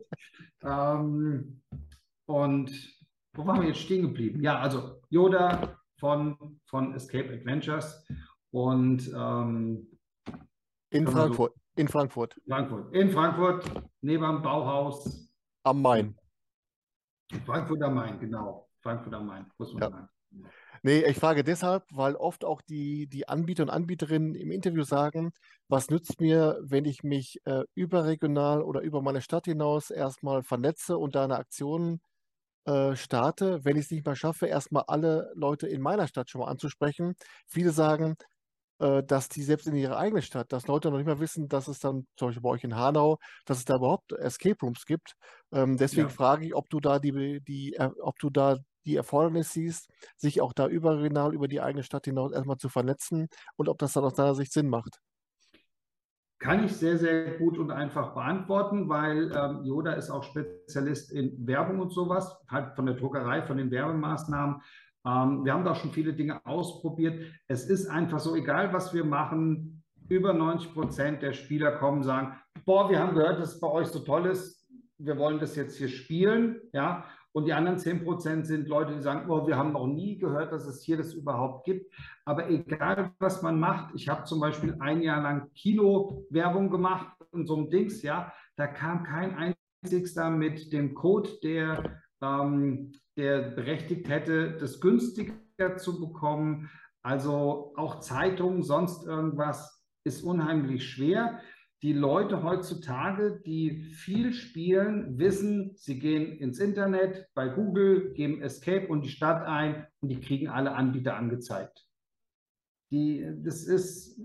ähm, und wo waren wir jetzt stehen geblieben? Ja, also Yoda von, von Escape Adventures und ähm, In man so- Frankfurt. In Frankfurt. Frankfurt. In Frankfurt, neben dem Bauhaus. Am Main. Frankfurt am Main, genau. Frankfurt am Main, muss man Ja. sagen. Nee, ich frage deshalb, weil oft auch die, die Anbieter und Anbieterinnen im Interview sagen, was nützt mir, wenn ich mich äh, überregional oder über meine Stadt hinaus erstmal vernetze und da eine Aktion äh, starte, wenn ich es nicht mal schaffe, erstmal alle Leute in meiner Stadt schon mal anzusprechen. Viele sagen, äh, dass die selbst in ihrer eigenen Stadt, dass Leute noch nicht mal wissen, dass es dann zum Beispiel bei euch in Hanau, dass es da überhaupt Escape Rooms gibt. Ähm, deswegen Ja. frage ich, ob du da die, die, äh, ob du da die Erfordernis siehst, sich auch da überregional über die eigene Stadt hinaus erstmal zu vernetzen und ob das dann aus deiner Sicht Sinn macht. Kann ich sehr, sehr gut und einfach beantworten, weil ähm, Yoda ist auch Spezialist in Werbung und sowas, halt von der Druckerei, von den Werbemaßnahmen. Ähm, wir haben da schon viele Dinge ausprobiert. Es ist einfach so, egal was wir machen, über 90 Prozent der Spieler kommen und sagen, boah, wir haben gehört, dass es bei euch so toll ist, wir wollen das jetzt hier spielen, ja. Und die anderen 10 Prozent sind Leute, die sagen, oh, wir haben noch nie gehört, dass es hier das überhaupt gibt. Aber egal, was man macht, ich habe zum Beispiel ein Jahr lang Kino-Werbung gemacht und so ein Dings, ja, da kam kein einzigster mit dem Code, der, ähm, der berechtigt hätte, das günstiger zu bekommen. Also auch Zeitungen, sonst irgendwas ist unheimlich schwer. Die Leute heutzutage, die viel spielen, wissen, sie gehen ins Internet, bei Google, geben Escape und die Stadt ein und die kriegen alle Anbieter angezeigt. Die, das ist,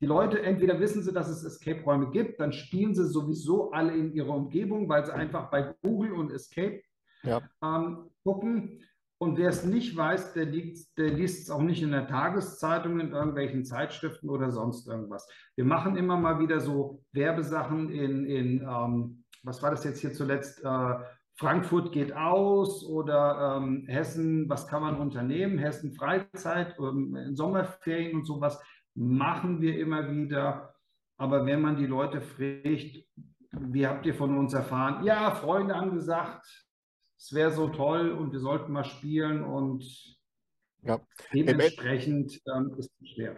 die Leute, entweder wissen sie, dass es Escape-Räume gibt, dann spielen sie sowieso alle in ihrer Umgebung, weil sie einfach bei Google und Escape ja. ähm, gucken. Und wer es nicht weiß, der, liest es auch nicht in der Tageszeitung, in irgendwelchen Zeitschriften oder sonst irgendwas. Wir machen immer mal wieder so Werbesachen in, in ähm, was war das jetzt hier zuletzt? Äh, Frankfurt geht aus oder ähm, Hessen, was kann man unternehmen? Hessen Freizeit, ähm, Sommerferien und sowas machen wir immer wieder. Aber wenn man die Leute fragt, wie habt ihr von uns erfahren? Ja, Freunde haben gesagt, es wäre so toll und wir sollten mal spielen und ja. dementsprechend ähm, ist es schwer.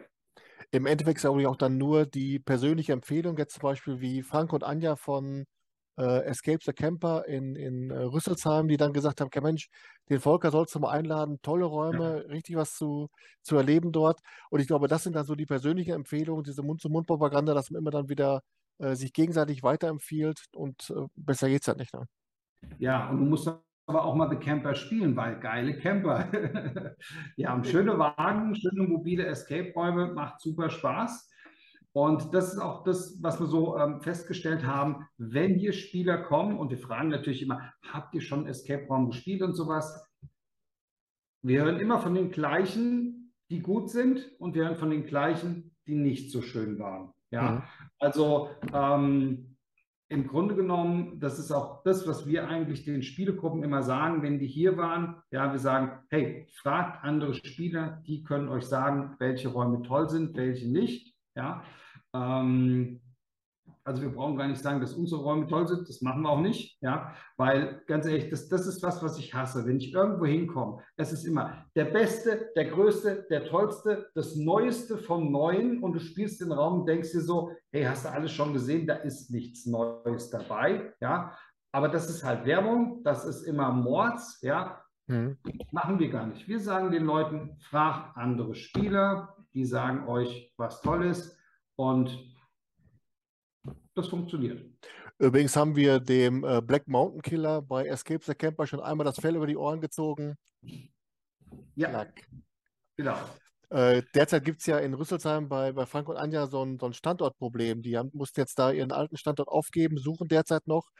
Im Endeffekt ist auch dann nur die persönliche Empfehlung, jetzt zum Beispiel wie Frank und Anja von äh, Escape the Camper in, in äh, Rüsselsheim, die dann gesagt haben, okay, Mensch, den Volker sollst du mal einladen, tolle Räume, ja. richtig was zu, zu erleben dort. Und ich glaube, das sind dann so die persönlichen Empfehlungen, diese Mund-zu-Mund-Propaganda, dass man immer dann wieder äh, sich gegenseitig weiterempfiehlt und äh, besser geht es halt nicht. Ne? Ja, und du musst aber auch mal The Camper spielen, weil geile Camper. *laughs* die haben schöne Wagen, schöne mobile Escape-Räume, macht super Spaß. Und das ist auch das, was wir so ähm, festgestellt haben, wenn hier Spieler kommen und wir fragen natürlich immer, habt ihr schon Escape Room gespielt und sowas? Wir hören immer von den gleichen, die gut sind und wir hören von den gleichen, die nicht so schön waren. Ja, mhm. also ähm, im Grunde genommen, das ist auch das, was wir eigentlich den Spielegruppen immer sagen, wenn die hier waren. Ja, wir sagen, hey, fragt andere Spieler, die können euch sagen, welche Räume toll sind, welche nicht. Ja, ähm, also wir brauchen gar nicht sagen, dass unsere Räume toll sind, das machen wir auch nicht, ja, weil ganz ehrlich, das, das ist was, was ich hasse. Wenn ich irgendwo hinkomme, es ist immer der Beste, der Größte, der Tollste, das Neueste vom Neuen. Und du spielst den Raum und denkst dir so, hey, hast du alles schon gesehen, da ist nichts Neues dabei, ja, aber das ist halt Werbung, das ist immer Mords, ja, mhm. machen wir gar nicht. Wir sagen den Leuten, fragt andere Spieler, die sagen euch, was toll ist. Und das funktioniert. Übrigens haben wir dem äh, Black Mountain Killer bei Escape the Camper schon einmal das Fell über die Ohren gezogen. Ja. Klack. Genau. Äh, derzeit gibt es ja in Rüsselsheim bei, bei Frank und Anja so ein, so ein Standortproblem. Die haben, mussten jetzt da ihren alten Standort aufgeben, suchen derzeit noch.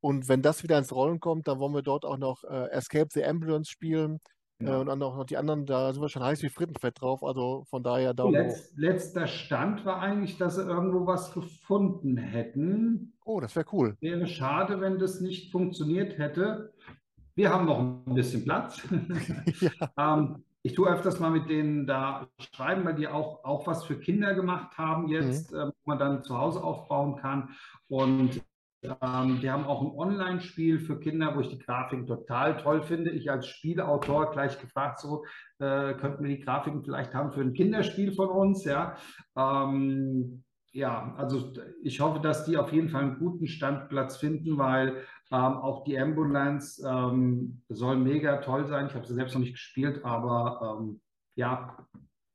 Und wenn das wieder ins Rollen kommt, dann wollen wir dort auch noch äh, Escape the Ambulance spielen. Ja. Äh, und dann auch noch die anderen, da sind wir schon heiß wie Frittenfett drauf. Also von daher Daumen Letz, Letzter Stand war eigentlich, dass sie irgendwo was gefunden hätten. Oh, das wäre cool. Wäre schade, wenn das nicht funktioniert hätte. Wir haben noch ein bisschen Platz. *laughs* ja. ähm, ich tue öfters mal mit denen da schreiben, weil die auch, auch was für Kinder gemacht haben jetzt, mhm. äh, wo man dann zu Hause aufbauen kann. Und ähm, wir haben auch ein Online-Spiel für Kinder, wo ich die Grafiken total toll finde. Ich als Spieleautor gleich gefragt, so äh, könnten wir die Grafiken vielleicht haben für ein Kinderspiel von uns, ja. Ähm, ja, also ich hoffe, dass die auf jeden Fall einen guten Standplatz finden, weil ähm, auch die Ambulance ähm, soll mega toll sein. Ich habe sie selbst noch nicht gespielt, aber ähm, ja,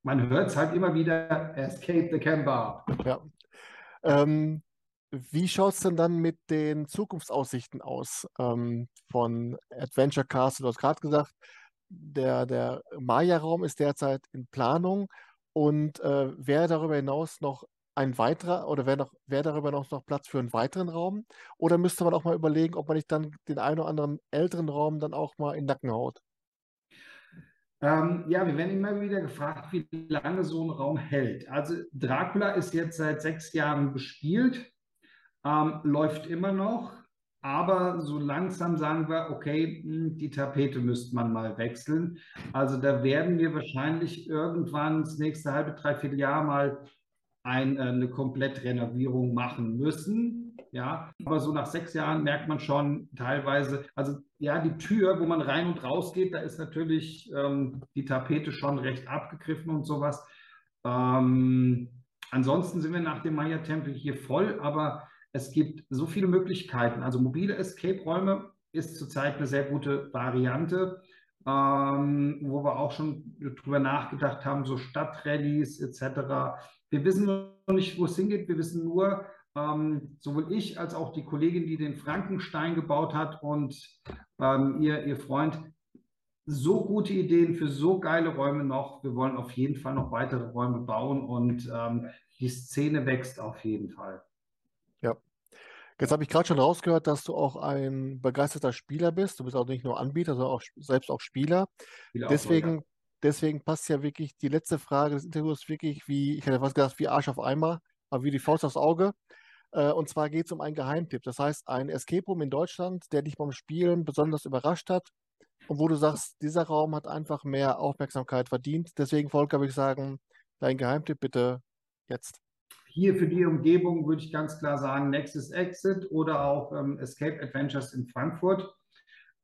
man hört es halt immer wieder, Escape the Camper. Ja. Ähm, wie schaut es denn dann mit den Zukunftsaussichten aus ähm, von Adventure Castle? Du hast gerade gesagt, der, der Maya-Raum ist derzeit in Planung und äh, wäre darüber hinaus noch ein weiterer oder wäre noch, wäre darüber noch, noch Platz für einen weiteren Raum? Oder müsste man auch mal überlegen, ob man nicht dann den einen oder anderen älteren Raum dann auch mal in den Nacken haut? Ähm, ja, wir werden immer wieder gefragt, wie lange so ein Raum hält. Also Dracula ist jetzt seit sechs Jahren bespielt ähm, läuft immer noch, aber so langsam sagen wir, okay, hm, die Tapete müsste man mal wechseln. Also da werden wir wahrscheinlich irgendwann das nächste halbe, dreiviertel Jahr mal ein, äh, eine Komplettrenovierung machen müssen. Ja, aber so nach sechs Jahren merkt man schon teilweise, also ja, die Tür, wo man rein und raus geht, da ist natürlich ähm, die Tapete schon recht abgegriffen und sowas. Ähm, ansonsten sind wir nach dem Maya-Tempel hier voll, aber es gibt so viele Möglichkeiten. Also mobile Escape-Räume ist zurzeit eine sehr gute Variante. ähm, wo wir auch schon drüber nachgedacht haben, so Stadtrallyes etc. Wir wissen noch nicht, wo es hingeht. Wir wissen nur, ähm, sowohl ich als auch die Kollegin, die den Frankenstein gebaut hat und ähm, ihr, ihr Freund, so gute Ideen für so geile Räume noch. Wir wollen auf jeden Fall noch weitere Räume bauen und ähm, die Szene wächst auf jeden Fall. Jetzt habe ich gerade schon rausgehört, dass du auch ein begeisterter Spieler bist. Du bist auch nicht nur Anbieter, sondern auch selbst auch Spieler. Spieler deswegen, auch so, ja. deswegen passt ja wirklich die letzte Frage des Interviews wirklich wie, ich hätte fast gesagt, wie Arsch auf Eimer, aber wie die Faust aufs Auge. Äh, und zwar geht es um einen Geheimtipp. Das heißt, ein Escape Room in Deutschland, der dich beim Spielen besonders überrascht hat und wo du sagst, dieser Raum hat einfach mehr Aufmerksamkeit verdient. Deswegen, Volker, würde ich sagen, dein Geheimtipp bitte jetzt. Hier für die Umgebung würde ich ganz klar sagen Nexus Exit oder auch ähm, Escape Adventures in Frankfurt.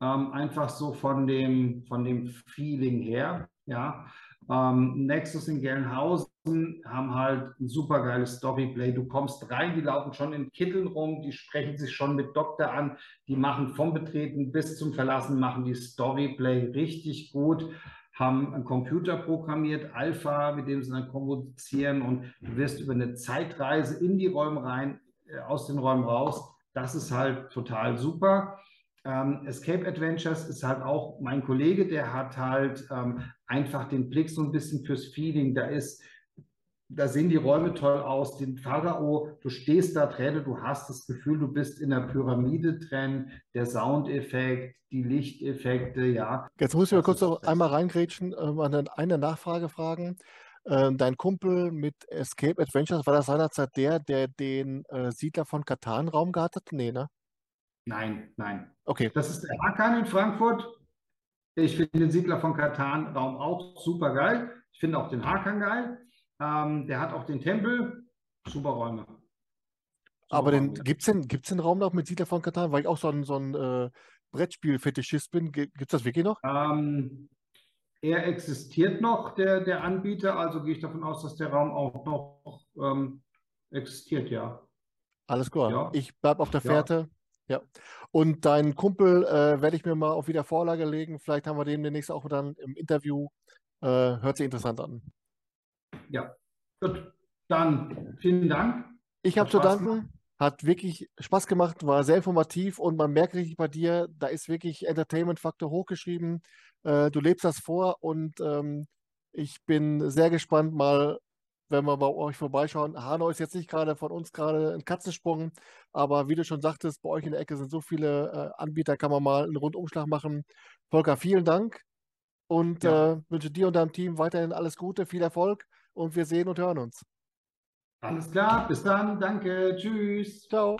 Ähm, einfach so von dem, von dem Feeling her. Ja. Ähm, Nexus in Gelnhausen haben halt ein super geiles Storyplay. Du kommst rein, die laufen schon in Kitteln rum, die sprechen sich schon mit Doktor an, die machen vom Betreten bis zum Verlassen, machen die Storyplay richtig gut, haben einen Computer programmiert, Alpha, mit dem sie dann kommunizieren und du wirst über eine Zeitreise in die Räume rein, äh, aus den Räumen raus. Das ist halt total super. Ähm, Escape Adventures ist halt auch mein Kollege, der hat halt ähm, einfach den Blick so ein bisschen fürs Feeling. Da ist, da sehen die Räume toll aus. Den Pharao, du stehst da drin, du hast das Gefühl, du bist in der Pyramide drin. Der Soundeffekt, die Lichteffekte, ja. Jetzt muss ich mal kurz noch einmal reingrätschen, äh, eine Nachfrage fragen. Äh, dein Kumpel mit Escape Adventures, war das seinerzeit der, der den äh, Siedler von Katan Raum gehabt hat? Nee, ne? Nein, nein. Okay. Das ist der Hakan in Frankfurt. Ich finde den Siedler von Katan Raum auch super geil. Ich finde auch den Hakan geil. Ähm, der hat auch den Tempel. Super Räume. Super Aber gibt es denn, gibt's den Raum noch mit Siedler von Katan? Weil ich auch so ein, so ein äh, Brettspiel-Fetischist bin. Gibt es das wirklich noch? Ähm, er existiert noch, der, der Anbieter. Also gehe ich davon aus, dass der Raum auch noch ähm, existiert, ja. Alles klar. Ja. Ich bleibe auf der Fährte. Ja. Ja. Und deinen Kumpel äh, werde ich mir mal auf wieder Vorlage legen. Vielleicht haben wir den demnächst auch dann im Interview. Äh, hört sich interessant an. Ja, gut. Dann vielen Dank. Ich habe zu danken. Hat wirklich Spaß gemacht, war sehr informativ und man merkt richtig bei dir, da ist wirklich Entertainment-Faktor hochgeschrieben. Äh, du lebst das vor und ähm, ich bin sehr gespannt, mal wenn wir bei euch vorbeischauen. Hanau ist jetzt nicht gerade von uns gerade ein Katzensprung, aber wie du schon sagtest, bei euch in der Ecke sind so viele äh, Anbieter, kann man mal einen Rundumschlag machen. Volker, vielen Dank und ja. äh, wünsche dir und deinem Team weiterhin alles Gute, viel Erfolg und wir sehen und hören uns. Alles klar, bis dann, danke, tschüss. Ciao.